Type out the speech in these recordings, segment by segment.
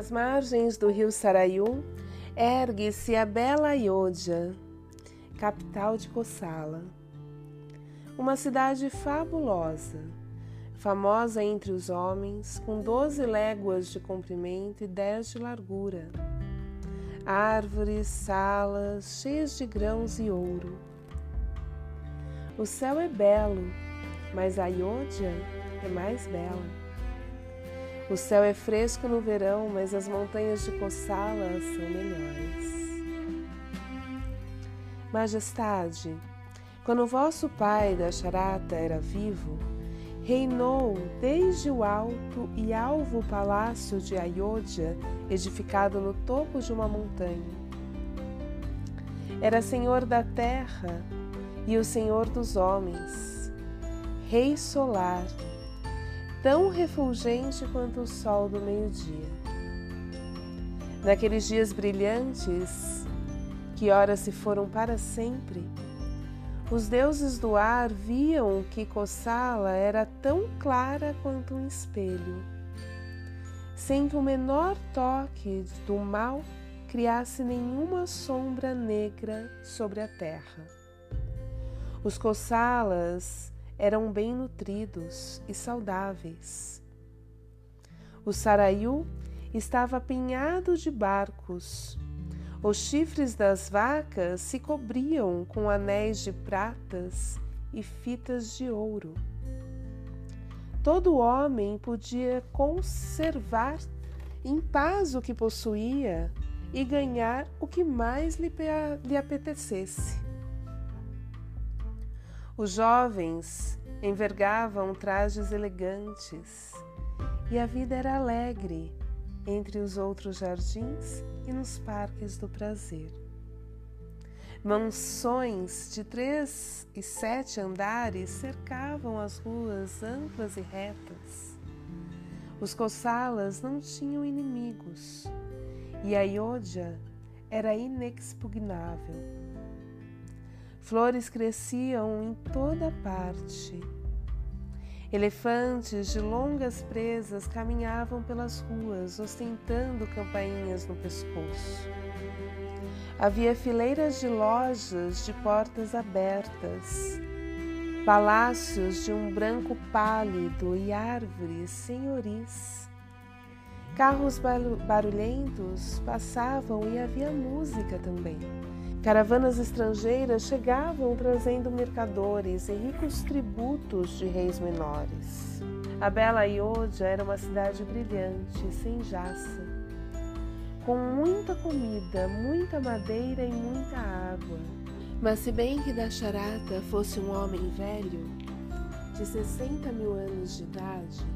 Às margens do rio Saraiu, ergue-se a bela Ayodhya, capital de Kosala. Uma cidade fabulosa, famosa entre os homens, com doze léguas de comprimento e dez de largura. Árvores, salas, cheias de grãos e ouro. O céu é belo, mas a Ayodhya é mais bela. O céu é fresco no verão, mas as montanhas de Kosala são melhores. Majestade, quando vosso pai da Charata era vivo, reinou desde o alto e alvo palácio de Ayodhya, edificado no topo de uma montanha. Era senhor da terra e o senhor dos homens, rei solar tão refulgente quanto o sol do meio-dia. Naqueles dias brilhantes, que ora se foram para sempre, os deuses do ar viam que Kosala era tão clara quanto um espelho, sem que o menor toque do mal criasse nenhuma sombra negra sobre a terra. Os Kosalas eram bem nutridos e saudáveis. O saraiu estava apinhado de barcos. Os chifres das vacas se cobriam com anéis de pratas e fitas de ouro. Todo homem podia conservar em paz o que possuía e ganhar o que mais lhe, lhe apetecesse. Os jovens envergavam trajes elegantes e a vida era alegre entre os outros jardins e nos parques do prazer. Mansões de três e sete andares cercavam as ruas amplas e retas. Os Kossalas não tinham inimigos e a Ayodhya era inexpugnável. Flores cresciam em toda parte. Elefantes de longas presas caminhavam pelas ruas, ostentando campainhas no pescoço. Havia fileiras de lojas de portas abertas, palácios de um branco pálido e árvores senhoris. Carros barulhentos passavam e havia música também. Caravanas estrangeiras chegavam trazendo mercadores e ricos tributos de reis menores. A bela Ayodhya era uma cidade brilhante, sem jaça, com muita comida, muita madeira e muita água. Mas se bem que Dasharata fosse um homem velho, de 60 mil anos de idade,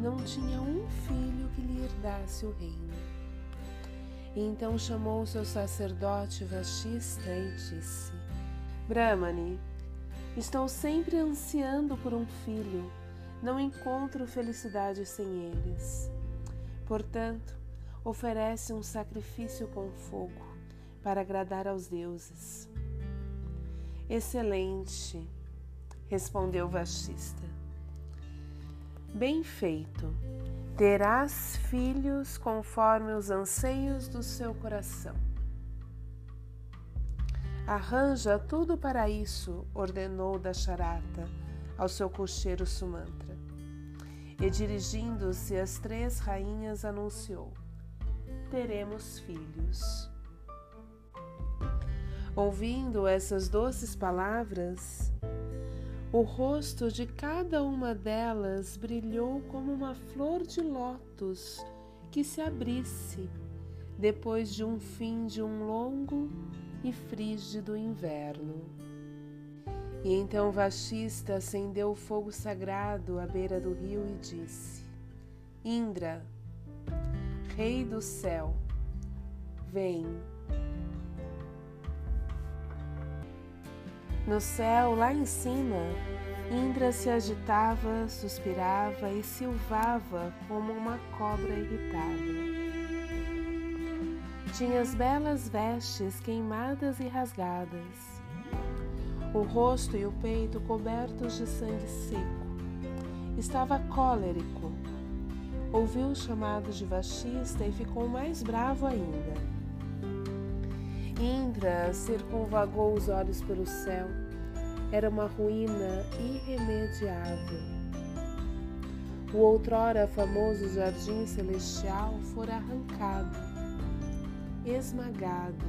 não tinha um filho que lhe herdasse o reino. E então chamou seu sacerdote Vashista e disse: Brahmani, estou sempre ansiando por um filho, não encontro felicidade sem eles. Portanto, oferece um sacrifício com fogo para agradar aos deuses. Excelente, respondeu Vashista. Bem feito terás filhos conforme os anseios do seu coração. Arranja tudo para isso, ordenou Dasharata ao seu cocheiro Sumantra. E dirigindo-se às três rainhas, anunciou: Teremos filhos. Ouvindo essas doces palavras, o rosto de cada uma delas brilhou como uma flor de lótus que se abrisse depois de um fim de um longo e frígido inverno. E então Vashista acendeu o fogo sagrado à beira do rio e disse: Indra, Rei do céu, vem. No céu, lá em cima, Indra se agitava, suspirava e silvava como uma cobra irritada. Tinha as belas vestes queimadas e rasgadas, o rosto e o peito cobertos de sangue seco. Estava cólerico, ouviu o chamado de Vashista e ficou mais bravo ainda. Indra circunvagou os olhos pelo céu. Era uma ruína irremediável. O outrora famoso jardim celestial fora arrancado, esmagado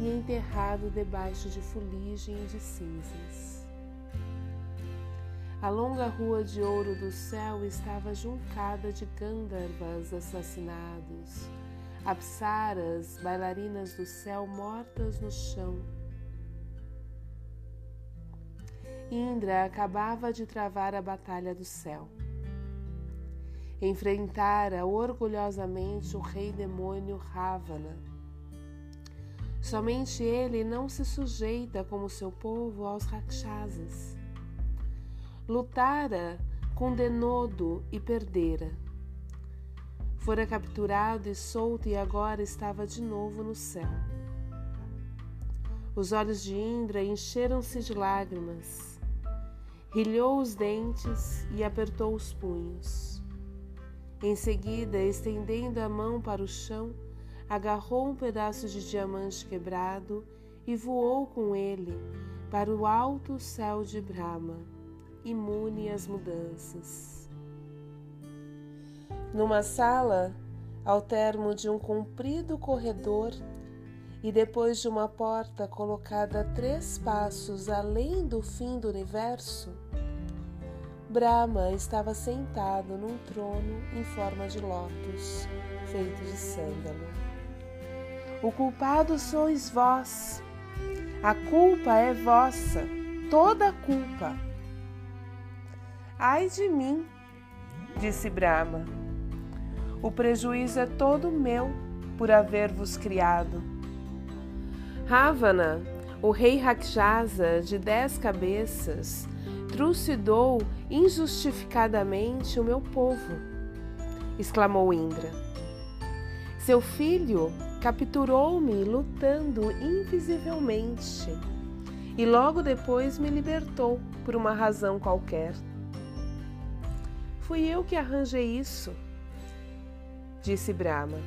e enterrado debaixo de fuligem e de cinzas. A longa rua de ouro do céu estava juncada de Gandharvas assassinados, apsaras, bailarinas do céu mortas no chão. Indra acabava de travar a batalha do céu. Enfrentara orgulhosamente o rei demônio Ravana. Somente ele não se sujeita como seu povo aos rakshasas lutara com Denodo e perdera. Fora capturado e solto e agora estava de novo no céu. Os olhos de Indra encheram-se de lágrimas. Rilhou os dentes e apertou os punhos. Em seguida, estendendo a mão para o chão, agarrou um pedaço de diamante quebrado e voou com ele para o alto céu de Brahma imune às mudanças. Numa sala, ao termo de um comprido corredor e depois de uma porta colocada três passos além do fim do universo, Brahma estava sentado num trono em forma de lótus, feito de sândalo. O culpado sois vós. A culpa é vossa, toda a culpa Ai de mim, disse Brahma. O prejuízo é todo meu por haver-vos criado. Ravana, o rei Rakshasa de dez cabeças, trucidou injustificadamente o meu povo, exclamou Indra. Seu filho capturou-me lutando invisivelmente e logo depois me libertou por uma razão qualquer. Fui eu que arranjei isso, disse Brahma.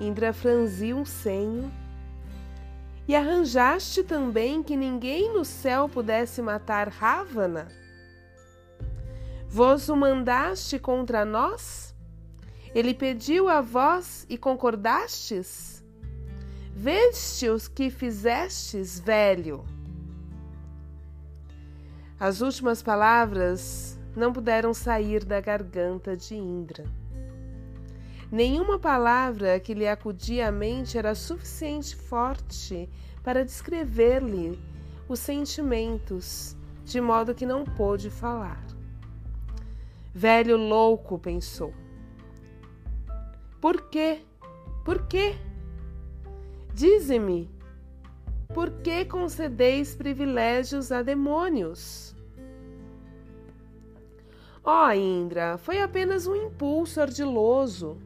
Indra franziu um senho. E arranjaste também que ninguém no céu pudesse matar Ravana? Vos o mandaste contra nós? Ele pediu a vós e concordastes? Veste os que fizestes, velho. As últimas palavras não puderam sair da garganta de Indra. Nenhuma palavra que lhe acudia à mente era suficiente forte para descrever-lhe os sentimentos, de modo que não pôde falar. Velho louco, pensou. Por quê? Por quê? Dize-me, por que concedeis privilégios a demônios? Ó oh, Indra, foi apenas um impulso ardiloso.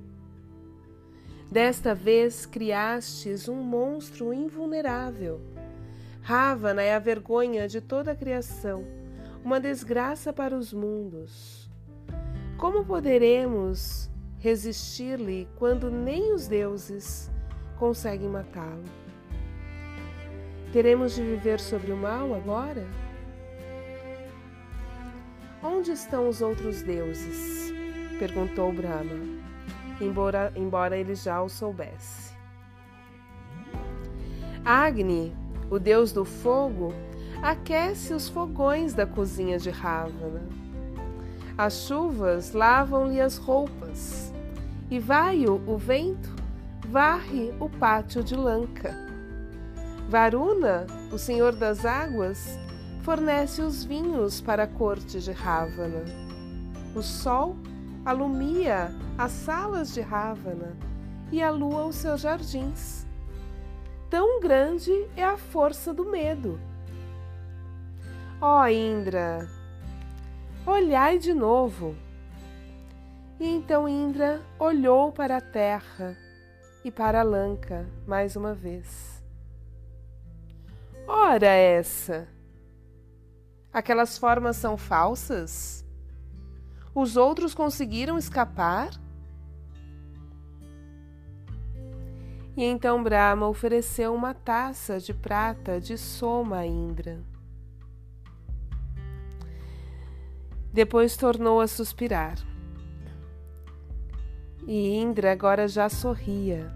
Desta vez criastes um monstro invulnerável. Ravana é a vergonha de toda a criação, uma desgraça para os mundos. Como poderemos resistir-lhe quando nem os deuses conseguem matá-lo? Teremos de viver sobre o mal agora? Onde estão os outros deuses? perguntou Brahma, embora, embora ele já o soubesse. Agni, o deus do fogo, aquece os fogões da cozinha de Ravana. As chuvas lavam-lhe as roupas, e Vaio, o vento, varre o pátio de Lanka. Varuna, o senhor das águas, fornece os vinhos para a corte de Ravana. O sol alumia as salas de Ravana e a lua os seus jardins. Tão grande é a força do medo. Ó oh, Indra, olhai de novo. E então Indra olhou para a terra e para a Lanka mais uma vez. Ora essa! Aquelas formas são falsas? Os outros conseguiram escapar? E então Brahma ofereceu uma taça de prata de Soma a Indra. Depois tornou a suspirar. E Indra agora já sorria.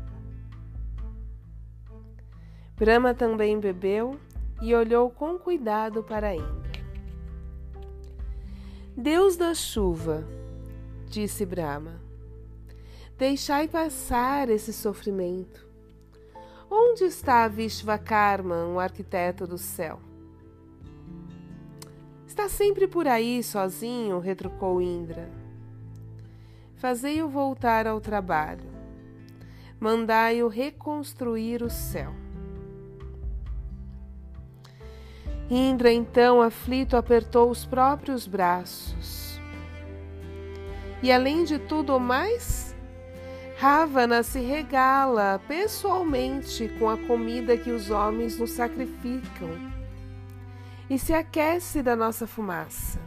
Brahma também bebeu e olhou com cuidado para Indra. Deus da chuva, disse Brahma, deixai passar esse sofrimento. Onde está Vishvakarma, o arquiteto do céu? Está sempre por aí, sozinho, retrucou Indra. Fazei-o voltar ao trabalho. Mandai-o reconstruir o céu. Indra, então, aflito, apertou os próprios braços. E além de tudo mais, Ravana se regala pessoalmente com a comida que os homens nos sacrificam e se aquece da nossa fumaça.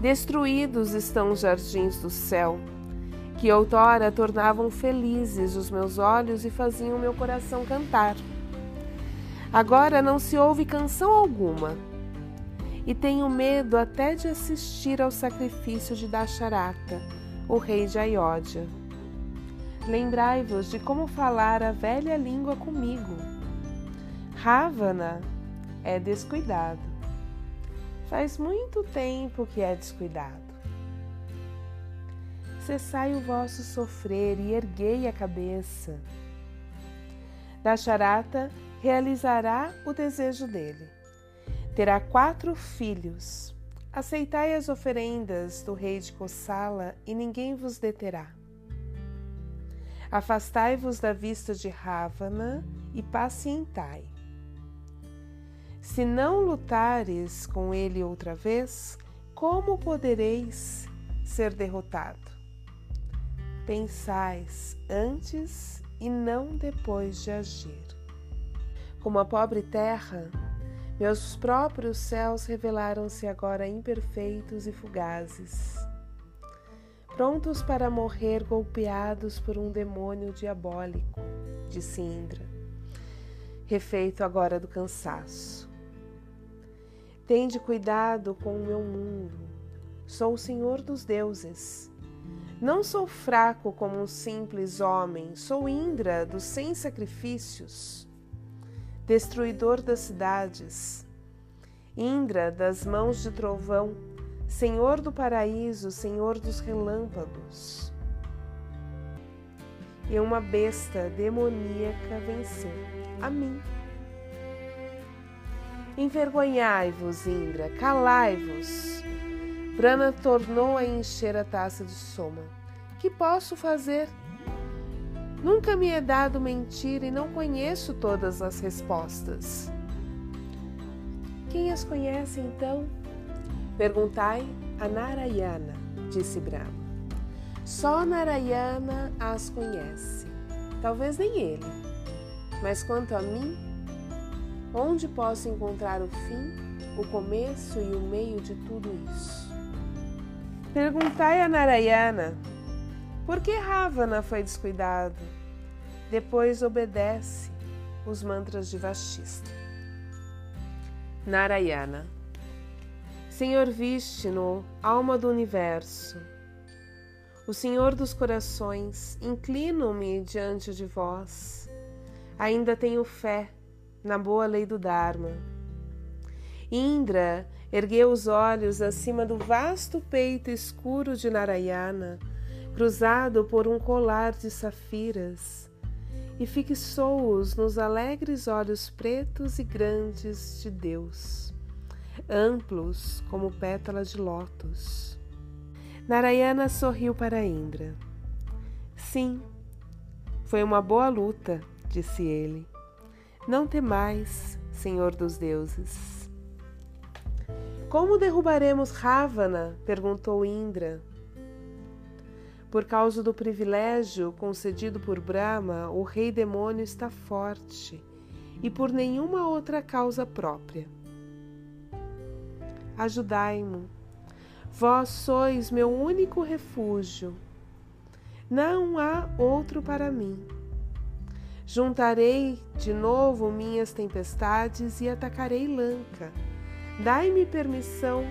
Destruídos estão os jardins do céu, que outrora tornavam felizes os meus olhos e faziam meu coração cantar. Agora não se ouve canção alguma, e tenho medo até de assistir ao sacrifício de Dasharata, o rei de Ayodhya. Lembrai-vos de como falar a velha língua comigo. Ravana é descuidado. Faz muito tempo que é descuidado. Cessai o vosso sofrer e erguei a cabeça. Dasharata realizará o desejo dele. Terá quatro filhos. Aceitai as oferendas do rei de Kosala e ninguém vos deterá. Afastai-vos da vista de Ravana e pacientai. Se não lutares com ele outra vez, como podereis ser derrotado? Pensais antes e não depois de agir. Como a pobre terra, meus próprios céus revelaram-se agora imperfeitos e fugazes, prontos para morrer golpeados por um demônio diabólico, disse Indra, refeito agora do cansaço. Tende cuidado com o meu mundo. Sou o Senhor dos deuses. Não sou fraco como um simples homem, sou Indra dos cem sacrifícios destruidor das cidades. Indra, das mãos de trovão, Senhor do paraíso, Senhor dos relâmpagos. E uma besta demoníaca venceu a mim. Envergonhai-vos, Indra, calai-vos. Brana tornou a encher a taça de soma. Que posso fazer? Nunca me é dado mentir e não conheço todas as respostas. Quem as conhece então? Perguntai a Narayana, disse Brahma. Só Narayana as conhece, talvez nem ele. Mas quanto a mim, onde posso encontrar o fim, o começo e o meio de tudo isso? Perguntai a Narayana, por que Ravana foi descuidado? Depois obedece os mantras de Vashista. Narayana Senhor Vishnu, alma do universo, o Senhor dos corações, inclino-me diante de vós. Ainda tenho fé na boa lei do Dharma. Indra ergueu os olhos acima do vasto peito escuro de Narayana cruzado por um colar de safiras, e fixou-os nos alegres olhos pretos e grandes de Deus, amplos como pétalas de lótus. Narayana sorriu para Indra. Sim, foi uma boa luta, disse ele. Não temais, Senhor dos deuses. Como derrubaremos Ravana? perguntou Indra. Por causa do privilégio concedido por Brahma, o rei demônio está forte e por nenhuma outra causa própria. Ajudai-mo. Vós sois meu único refúgio. Não há outro para mim. Juntarei de novo minhas tempestades e atacarei Lanka. Dai-me permissão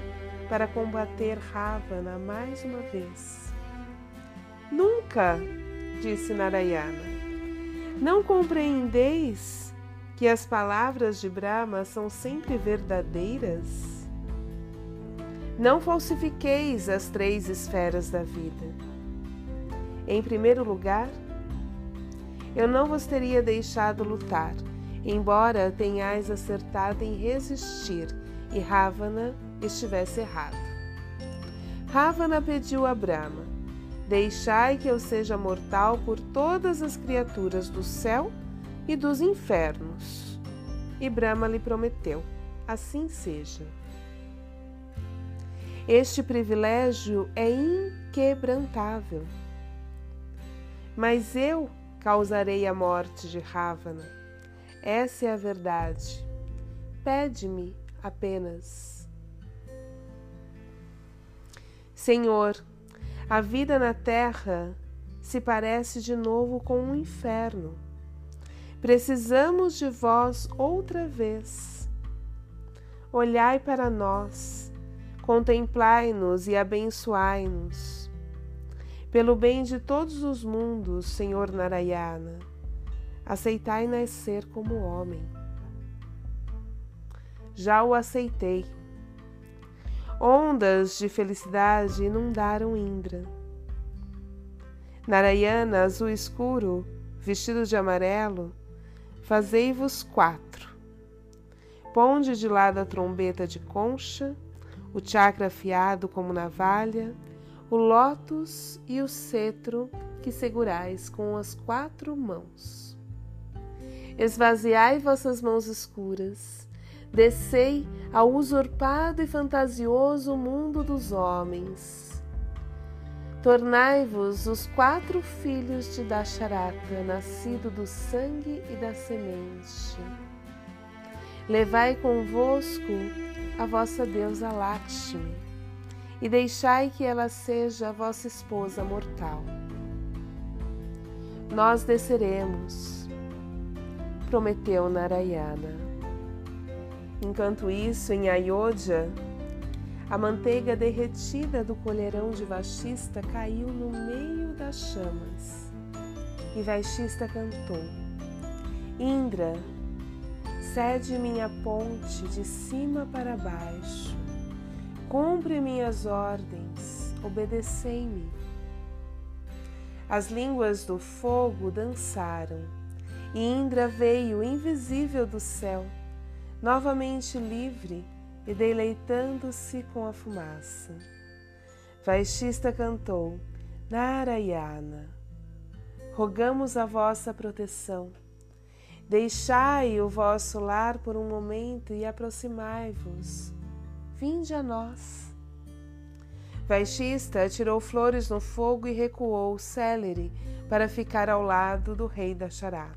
para combater Ravana mais uma vez. Nunca, disse Narayana. Não compreendeis que as palavras de Brahma são sempre verdadeiras? Não falsifiqueis as três esferas da vida. Em primeiro lugar, eu não vos teria deixado lutar, embora tenhais acertado em resistir e Ravana estivesse errado. Ravana pediu a Brahma: Deixai que eu seja mortal por todas as criaturas do céu e dos infernos. E Brahma lhe prometeu: Assim seja. Este privilégio é inquebrantável. Mas eu causarei a morte de Ravana. Essa é a verdade. Pede-me apenas. Senhor, a vida na terra se parece de novo com um inferno. Precisamos de vós outra vez. Olhai para nós, contemplai-nos e abençoai-nos. Pelo bem de todos os mundos, Senhor Narayana, aceitai nascer como homem já o aceitei. Ondas de felicidade inundaram Indra. Narayana, azul escuro, vestido de amarelo, fazei-vos quatro. Ponde de lado a trombeta de concha, o chakra afiado como navalha, o lótus e o cetro que segurais com as quatro mãos. Esvaziai vossas mãos escuras descei ao usurpado e fantasioso mundo dos homens. Tornai-vos os quatro filhos de Dasharata, nascido do sangue e da semente. Levai convosco a vossa deusa Lakshmi e deixai que ela seja a vossa esposa mortal. Nós desceremos, prometeu Narayana. Enquanto isso, em Ayodhya, a manteiga derretida do colherão de Vashista caiu no meio das chamas. E Vashista cantou: Indra, cede minha ponte de cima para baixo. Cumpre minhas ordens, obedecei-me. As línguas do fogo dançaram, e Indra veio invisível do céu novamente livre e deleitando-se com a fumaça. Vaishista cantou: Narayana, rogamos a vossa proteção. Deixai o vosso lar por um momento e aproximai-vos. Vinde a nós. Vaishista tirou flores no fogo e recuou, célere, para ficar ao lado do rei da charata.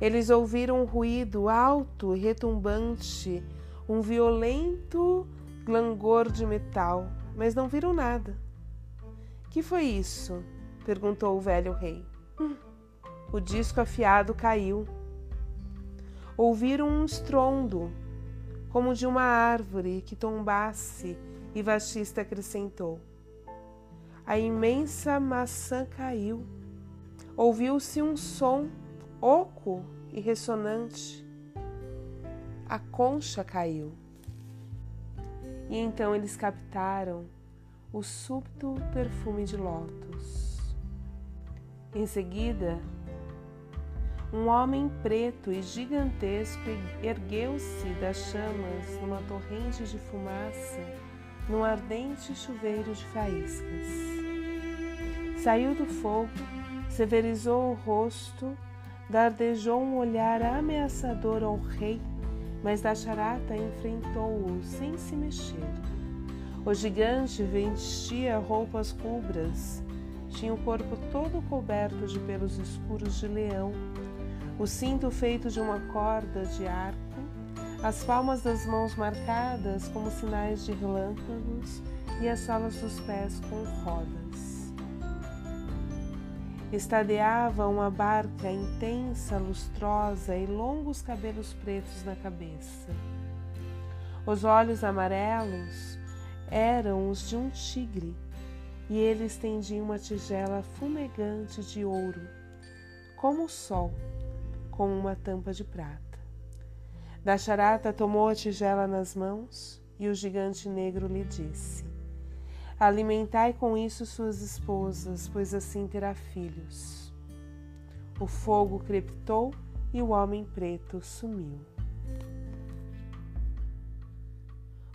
Eles ouviram um ruído alto e retumbante, um violento clangor de metal, mas não viram nada. Que foi isso? perguntou o velho rei. Hum, o disco afiado caiu. Ouviram um estrondo, como de uma árvore que tombasse, e Vachista acrescentou: A imensa maçã caiu. Ouviu-se um som oco e ressonante. A concha caiu. E então eles captaram o súbito perfume de lótus. Em seguida, um homem preto e gigantesco ergueu-se das chamas numa torrente de fumaça, num ardente chuveiro de faíscas. Saiu do fogo, severizou o rosto dardejou um olhar ameaçador ao rei, mas Dasharata enfrentou-o sem se mexer. O gigante vestia roupas rubras, tinha o corpo todo coberto de pelos escuros de leão, o cinto feito de uma corda de arco, as palmas das mãos marcadas como sinais de relâmpagos e as solas dos pés com rodas. Estadeava uma barca intensa, lustrosa e longos cabelos pretos na cabeça. Os olhos amarelos eram os de um tigre e ele estendia uma tigela fumegante de ouro, como o sol, com uma tampa de prata. Da charata tomou a tigela nas mãos e o gigante negro lhe disse: Alimentai com isso suas esposas, pois assim terá filhos. O fogo crepitou e o homem preto sumiu.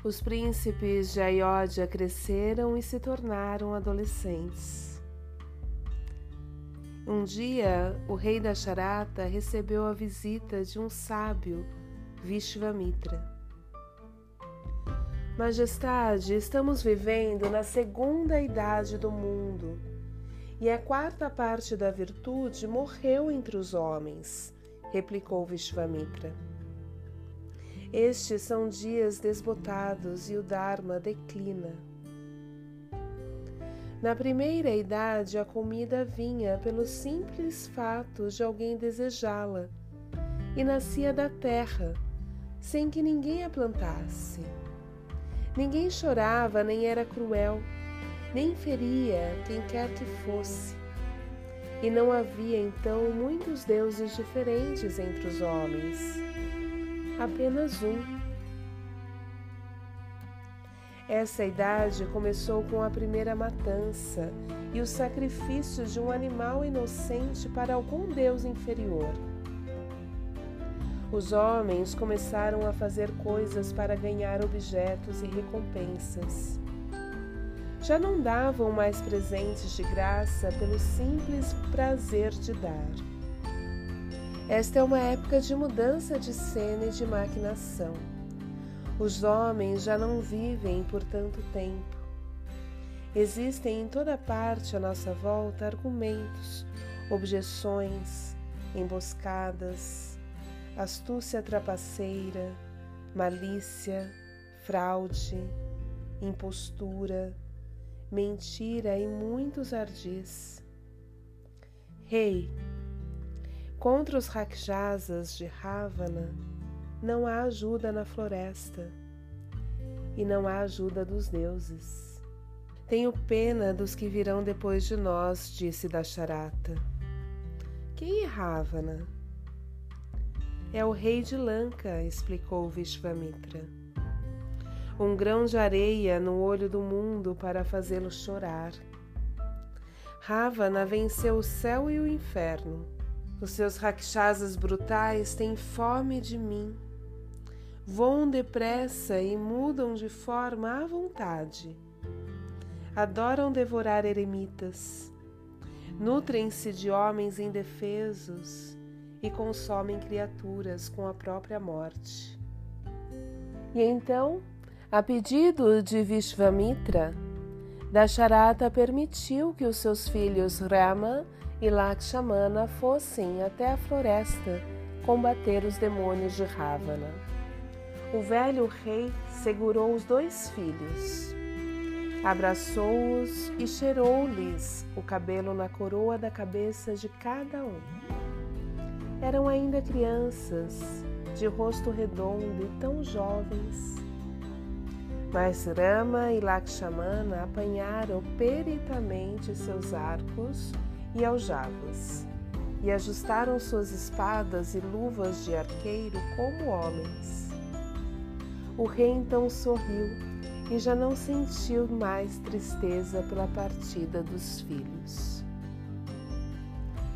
Os príncipes de Ayodhya cresceram e se tornaram adolescentes. Um dia, o rei da Charata recebeu a visita de um sábio, Vishvamitra. Majestade, estamos vivendo na segunda idade do mundo e a quarta parte da virtude morreu entre os homens, replicou Vishvamitra. Estes são dias desbotados e o Dharma declina. Na primeira idade, a comida vinha pelo simples fato de alguém desejá-la e nascia da terra, sem que ninguém a plantasse. Ninguém chorava, nem era cruel, nem feria quem quer que fosse. E não havia então muitos deuses diferentes entre os homens apenas um. Essa idade começou com a primeira matança e o sacrifício de um animal inocente para algum deus inferior. Os homens começaram a fazer coisas para ganhar objetos e recompensas. Já não davam mais presentes de graça pelo simples prazer de dar. Esta é uma época de mudança de cena e de maquinação. Os homens já não vivem por tanto tempo. Existem em toda parte à nossa volta argumentos, objeções, emboscadas, astúcia trapaceira, malícia, fraude, impostura, mentira e muitos ardis. Rei, Contra os Rakshasas de Ravana não há ajuda na floresta e não há ajuda dos deuses. Tenho pena dos que virão depois de nós, disse Dasharata. Quem é Ravana? É o rei de Lanka, explicou Vishvamitra. Um grão de areia no olho do mundo para fazê-lo chorar. Ravana venceu o céu e o inferno os seus rakshasas brutais têm fome de mim. Voam depressa e mudam de forma à vontade. Adoram devorar eremitas. Nutrem-se de homens indefesos e consomem criaturas com a própria morte. E então, a pedido de Vishvamitra, Dasharata permitiu que os seus filhos Rama e Lakshmana fossem até a floresta combater os demônios de Ravana. O velho rei segurou os dois filhos, abraçou-os e cheirou-lhes o cabelo na coroa da cabeça de cada um. Eram ainda crianças, de rosto redondo e tão jovens. Mas Rama e Lakshmana apanharam peritamente seus arcos e aljavas, e ajustaram suas espadas e luvas de arqueiro como homens. O rei então sorriu e já não sentiu mais tristeza pela partida dos filhos.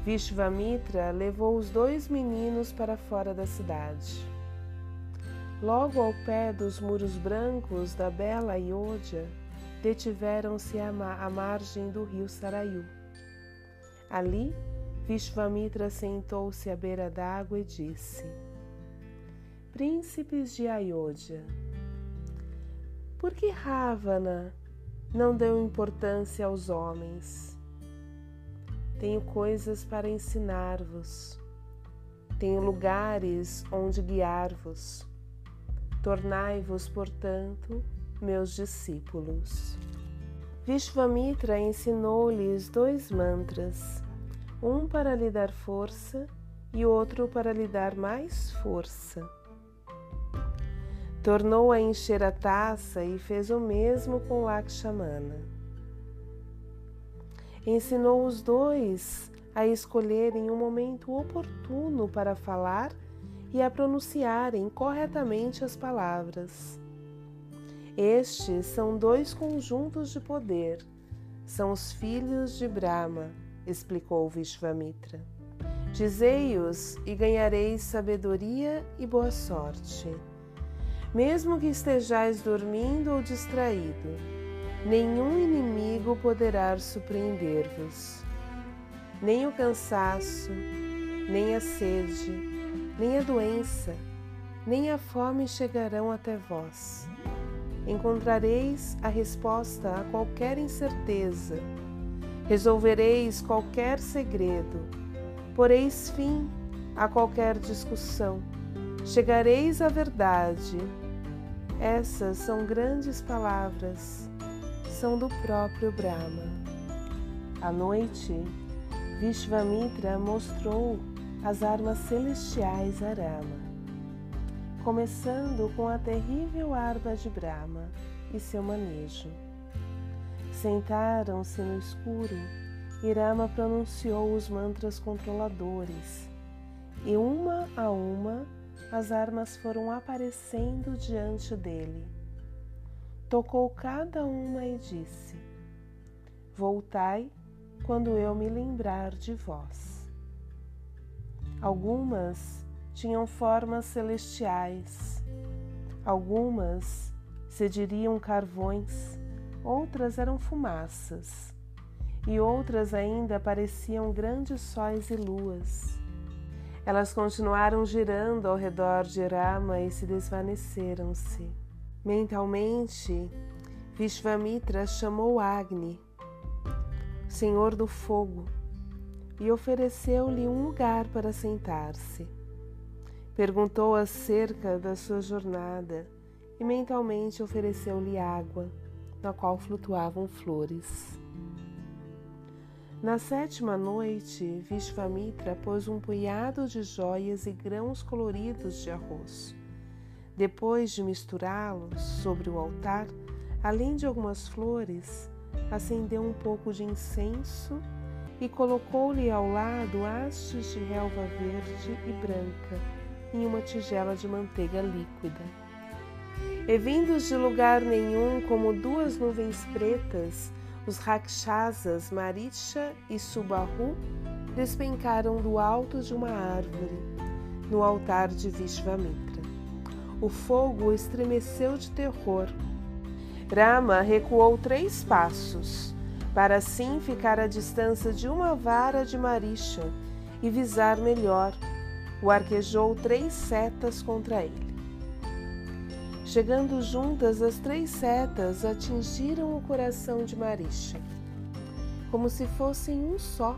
Vishvamitra levou os dois meninos para fora da cidade. Logo ao pé dos muros brancos da bela Ayodhya, detiveram-se à margem do rio Sarayu. Ali, Vishvamitra sentou-se à beira d'água e disse: Príncipes de Ayodhya, por que Ravana não deu importância aos homens? Tenho coisas para ensinar-vos, tenho lugares onde guiar-vos. Tornai-vos, portanto, meus discípulos. Vishvamitra ensinou-lhes dois mantras, um para lhe dar força e outro para lhe dar mais força. Tornou a encher a taça e fez o mesmo com Lakshmana. Ensinou os dois a escolherem um momento oportuno para falar e a pronunciarem corretamente as palavras. Estes são dois conjuntos de poder, são os filhos de Brahma, explicou Vishvamitra. Dizei-os e ganhareis sabedoria e boa sorte. Mesmo que estejais dormindo ou distraído, nenhum inimigo poderá surpreender-vos. Nem o cansaço, nem a sede, nem a doença, nem a fome chegarão até vós. Encontrareis a resposta a qualquer incerteza, resolvereis qualquer segredo poreis fim a qualquer discussão, chegareis à verdade. Essas são grandes palavras, são do próprio Brahma. À noite, Vishvamitra mostrou as armas celestiais a Rama, começando com a terrível arma de Brahma e seu manejo. Sentaram-se no escuro Irama pronunciou os mantras controladores e, uma a uma, as armas foram aparecendo diante dele. Tocou cada uma e disse: Voltai quando eu me lembrar de vós. Algumas tinham formas celestiais, algumas se diriam carvões, outras eram fumaças e outras ainda pareciam grandes sóis e luas. Elas continuaram girando ao redor de Rama e se desvaneceram-se. Mentalmente, Vishvamitra chamou Agni, senhor do fogo, e ofereceu-lhe um lugar para sentar-se. Perguntou acerca da sua jornada e mentalmente ofereceu-lhe água, na qual flutuavam flores. Na sétima noite, Vishvamitra pôs um punhado de joias e grãos coloridos de arroz. Depois de misturá-los sobre o altar, além de algumas flores, acendeu um pouco de incenso e colocou-lhe ao lado hastes de relva verde e branca em uma tigela de manteiga líquida. E vindos de lugar nenhum, como duas nuvens pretas, os Rakshasas Marisha e Subahu despencaram do alto de uma árvore, no altar de Vishvamitra. O fogo estremeceu de terror. Rama recuou três passos, para assim ficar à distância de uma vara de Marisha e visar melhor. O arquejou três setas contra ele. Chegando juntas, as três setas atingiram o coração de Marisha, como se fossem um só.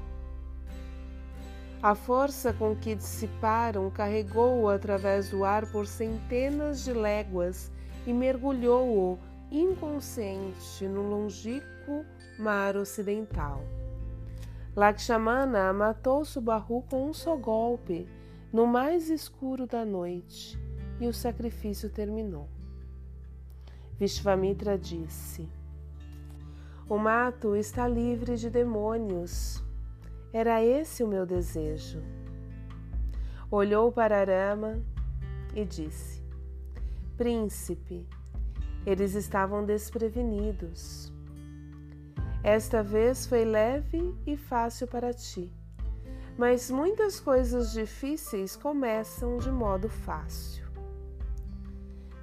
A força com que dissiparam carregou-o através do ar por centenas de léguas e mergulhou-o inconsciente no longínquo mar ocidental. Lakshmana matou Subahu com um só golpe, no mais escuro da noite, e o sacrifício terminou. Vishvamitra disse: O mato está livre de demônios. Era esse o meu desejo. Olhou para Rama e disse: Príncipe, eles estavam desprevenidos. Esta vez foi leve e fácil para ti, mas muitas coisas difíceis começam de modo fácil.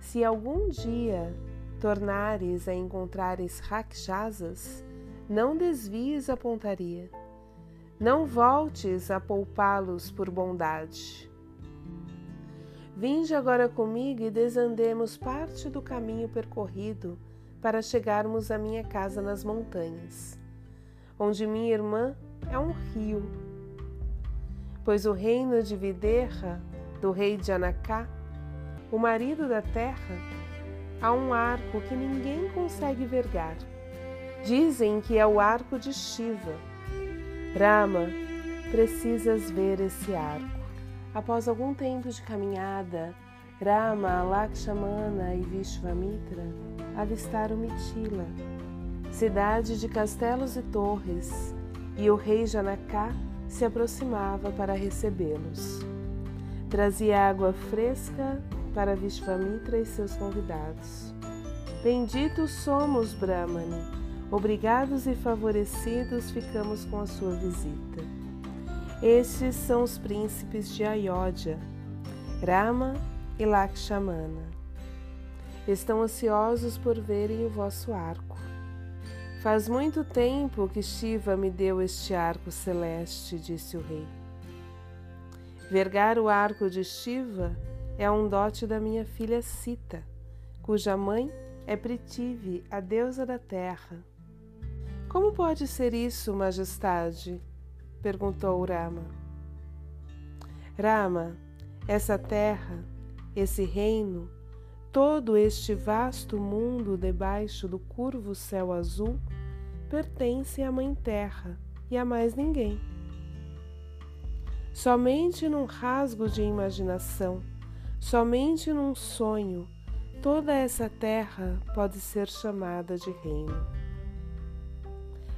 Se algum dia tornares a encontrares rakshasas, não desvies a pontaria. Não voltes a poupá-los por bondade. Vinde agora comigo e desandemos parte do caminho percorrido para chegarmos à minha casa nas montanhas, onde minha irmã é um rio. Pois o reino de Videha, do rei de Anaká, o marido da terra, há um arco que ninguém consegue vergar. Dizem que é o arco de Shiva. Rama, precisas ver esse arco. Após algum tempo de caminhada, Rama, Lakshmana e Vishvamitra avistaram Mitila, cidade de castelos e torres, e o rei Janaka se aproximava para recebê-los. Trazia água fresca para Vishvamitra e seus convidados. Benditos somos, Brahmani, obrigados e favorecidos ficamos com a sua visita. Estes são os príncipes de Ayodhya, Rama e Lakshmana. Estão ansiosos por verem o vosso arco. Faz muito tempo que Shiva me deu este arco celeste, disse o rei. Vergar o arco de Shiva é um dote da minha filha Sita, cuja mãe é Prithvi, a deusa da terra. Como pode ser isso, majestade? perguntou Rama. Rama, essa terra, esse reino, todo este vasto mundo debaixo do curvo céu azul pertence à Mãe Terra e a mais ninguém. Somente num rasgo de imaginação Somente num sonho toda essa terra pode ser chamada de reino.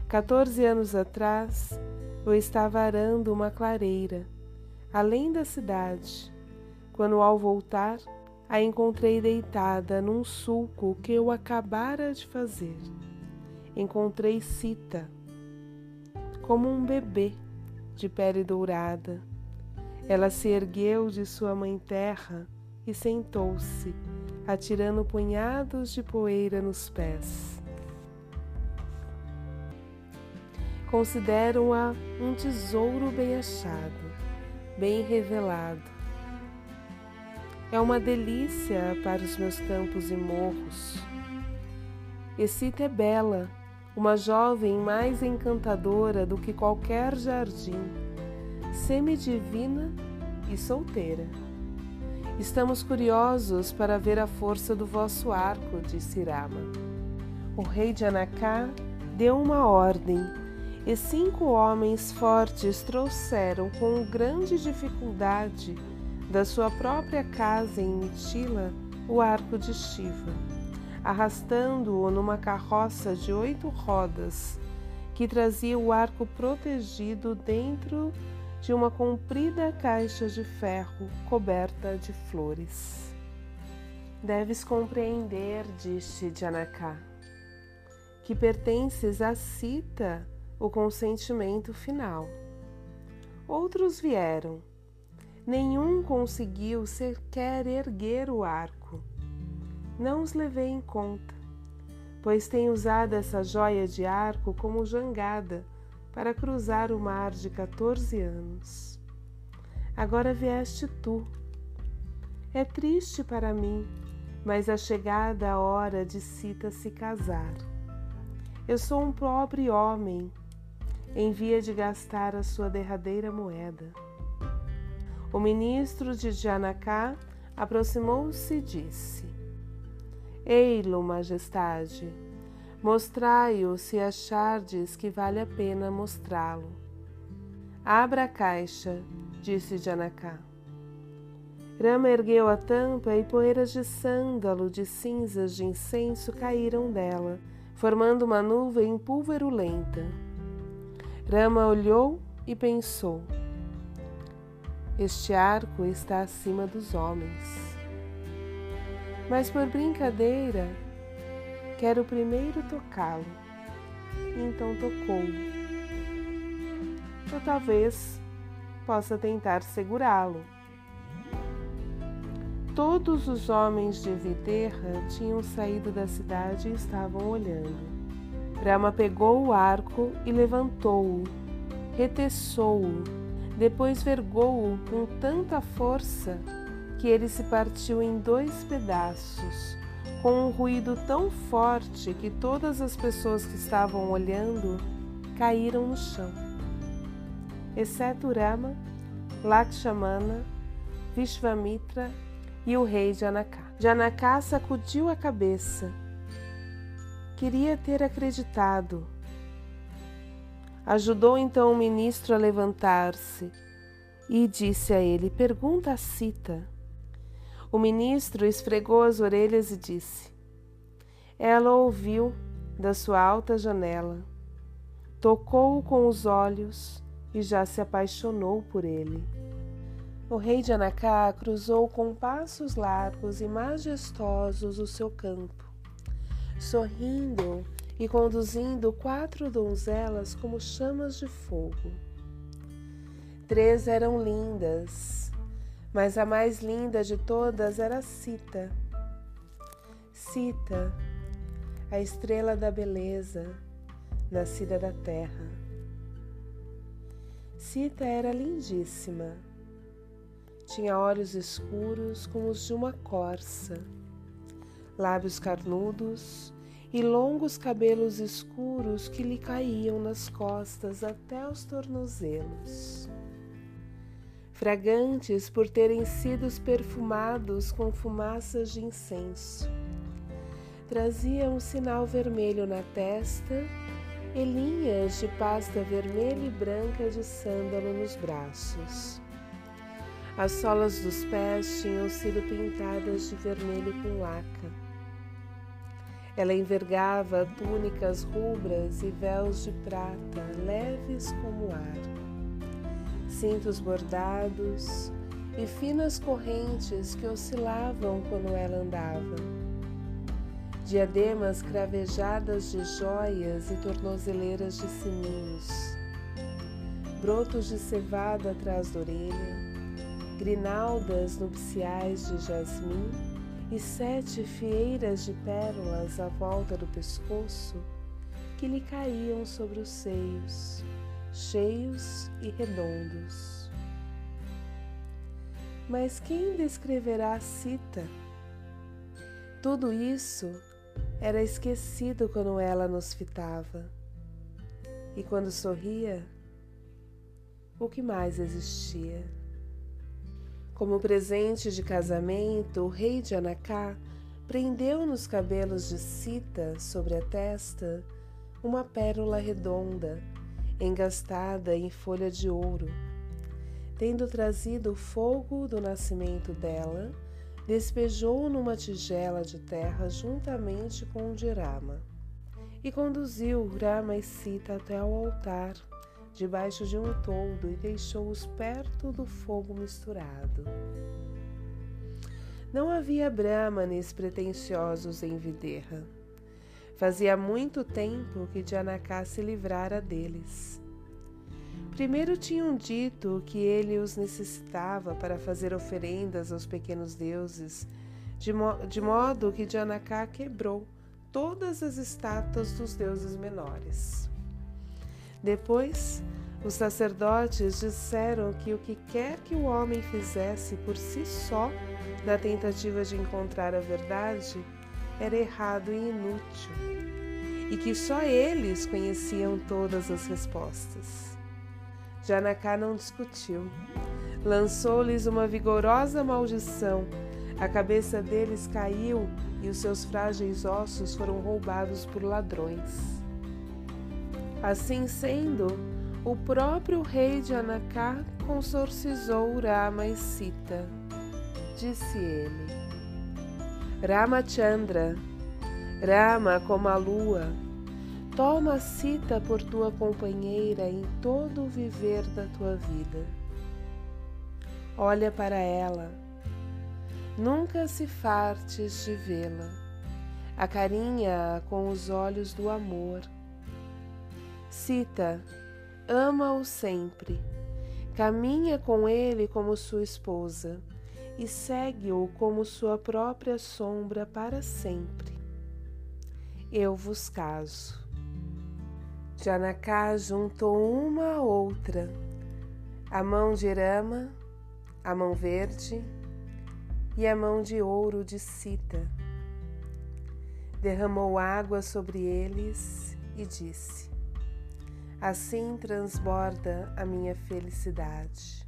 14 anos atrás, eu estava arando uma clareira, além da cidade, quando ao voltar, a encontrei deitada num sulco que eu acabara de fazer. Encontrei Cita, como um bebê de pele dourada. Ela se ergueu de sua mãe terra e sentou-se, atirando punhados de poeira nos pés. Considero-a um tesouro bem achado, bem revelado. É uma delícia para os meus campos e morros. Excita é bela, uma jovem mais encantadora do que qualquer jardim, semidivina e solteira. Estamos curiosos para ver a força do vosso arco, disse Rama. O rei de Anaká deu uma ordem e cinco homens fortes trouxeram com grande dificuldade da sua própria casa em Mitila o arco de Shiva, arrastando-o numa carroça de oito rodas que trazia o arco protegido dentro de uma comprida caixa de ferro coberta de flores. Deves compreender, disse Janaka, que pertences a Sita o consentimento final. Outros vieram. Nenhum conseguiu sequer erguer o arco. Não os levei em conta, pois tenho usado essa joia de arco como jangada para cruzar o mar de 14 anos. Agora vieste tu. É triste para mim, mas a chegada a hora de Sita se casar. Eu sou um pobre homem, em via de gastar a sua derradeira moeda. O ministro de Janaka aproximou-se e disse: Ei-lo, majestade, Mostrai-o se achardes que vale a pena mostrá-lo. Abra a caixa, disse Janaka. Rama ergueu a tampa e poeiras de sândalo de cinzas de incenso caíram dela, formando uma nuvem pulverulenta. Rama olhou e pensou: Este arco está acima dos homens. Mas por brincadeira, Quero primeiro tocá-lo. Então tocou. Ou talvez possa tentar segurá-lo. Todos os homens de Videha tinham saído da cidade e estavam olhando. Brahma pegou o arco e levantou-o, reteçou-o, depois vergou-o com tanta força que ele se partiu em dois pedaços com um ruído tão forte que todas as pessoas que estavam olhando caíram no chão, exceto Rama, Lakshmana, Vishvamitra e o rei Janacá. Janacá sacudiu a cabeça. Queria ter acreditado. Ajudou então o ministro a levantar-se e disse a ele: Pergunta a Cita. O ministro esfregou as orelhas e disse: Ela ouviu da sua alta janela, tocou-o com os olhos e já se apaixonou por ele. O rei de Anacá cruzou com passos largos e majestosos o seu campo, sorrindo e conduzindo quatro donzelas como chamas de fogo. Três eram lindas, mas a mais linda de todas era Cita. Cita, a estrela da beleza, nascida da terra. Cita era lindíssima tinha olhos escuros como os de uma corça, lábios carnudos e longos cabelos escuros que lhe caíam nas costas até os tornozelos. Fragantes por terem sido perfumados com fumaças de incenso. Trazia um sinal vermelho na testa e linhas de pasta vermelha e branca de sândalo nos braços. As solas dos pés tinham sido pintadas de vermelho com laca. Ela envergava túnicas rubras e véus de prata, leves como ar, cintos bordados e finas correntes que oscilavam quando ela andava, diademas cravejadas de joias e tornozeleiras de sininhos, brotos de cevada atrás da orelha, grinaldas nupciais de jasmim e sete fieiras de pérolas à volta do pescoço que lhe caíam sobre os seios, cheios e redondos. Mas quem descreverá a cita? Tudo isso era esquecido quando ela nos fitava. E quando sorria, o que mais existia? Como presente de casamento, o rei de Anacá prendeu nos cabelos de Sita sobre a testa uma pérola redonda, engastada em folha de ouro. Tendo trazido o fogo do nascimento dela, despejou numa tigela de terra juntamente com o de Rama, e conduziu Rama e Sita até ao altar debaixo de um toldo e deixou-os perto do fogo misturado. Não havia brahmanes pretensiosos em Videha. Fazia muito tempo que Janaka se livrara deles. Primeiro tinham dito que ele os necessitava para fazer oferendas aos pequenos deuses, de, mo de modo que Janaka quebrou todas as estátuas dos deuses menores. Depois, os sacerdotes disseram que o que quer que o homem fizesse por si só, na tentativa de encontrar a verdade, era errado e inútil, e que só eles conheciam todas as respostas. Janacá não discutiu. Lançou-lhes uma vigorosa maldição. A cabeça deles caiu e os seus frágeis ossos foram roubados por ladrões. Assim sendo, o próprio rei de Anacá consorcizou Rama e Sita. Disse ele: Ramachandra, Rama como a lua, toma Sita por tua companheira em todo o viver da tua vida. Olha para ela, nunca se fartes de vê-la, acarinha-a com os olhos do amor Cita, ama-o sempre, caminha com ele como sua esposa e segue-o como sua própria sombra para sempre. Eu vos caso. Janacá juntou uma a outra, a mão de Rama, a mão verde e a mão de ouro de Sita. Derramou água sobre eles e disse: Assim transborda a minha felicidade.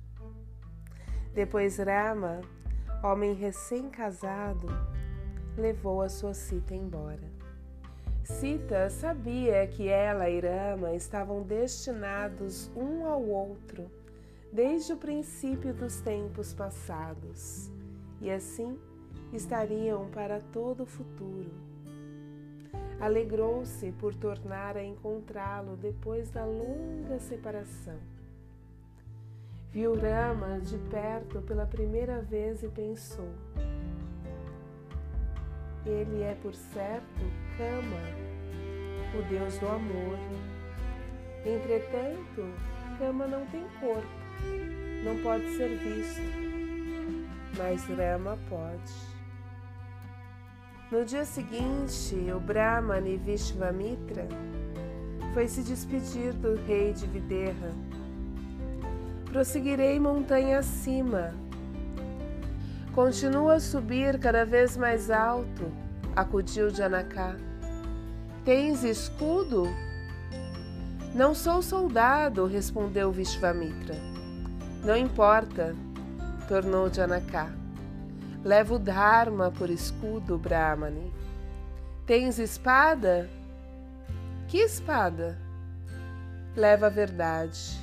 Depois Rama homem recém-casado, levou a sua Sita embora. Sita sabia que ela e Rama estavam destinados um ao outro desde o princípio dos tempos passados e assim estariam para todo o futuro. Alegrou-se por tornar a encontrá-lo depois da longa separação. Viu Rama de perto pela primeira vez e pensou: Ele é, por certo, Kama, o Deus do amor. Entretanto, Kama não tem corpo, não pode ser visto, mas Rama pode. No dia seguinte, o Brahmani Vishvamitra foi se despedir do rei de Videha. Prosseguirei montanha acima. Continua a subir cada vez mais alto, acudiu Janaka. Tens escudo? Não sou soldado, respondeu Vishvamitra. Não importa, tornou Janaka. Leva o Dharma por escudo, Brahmani. Tens espada? Que espada? Leva a verdade.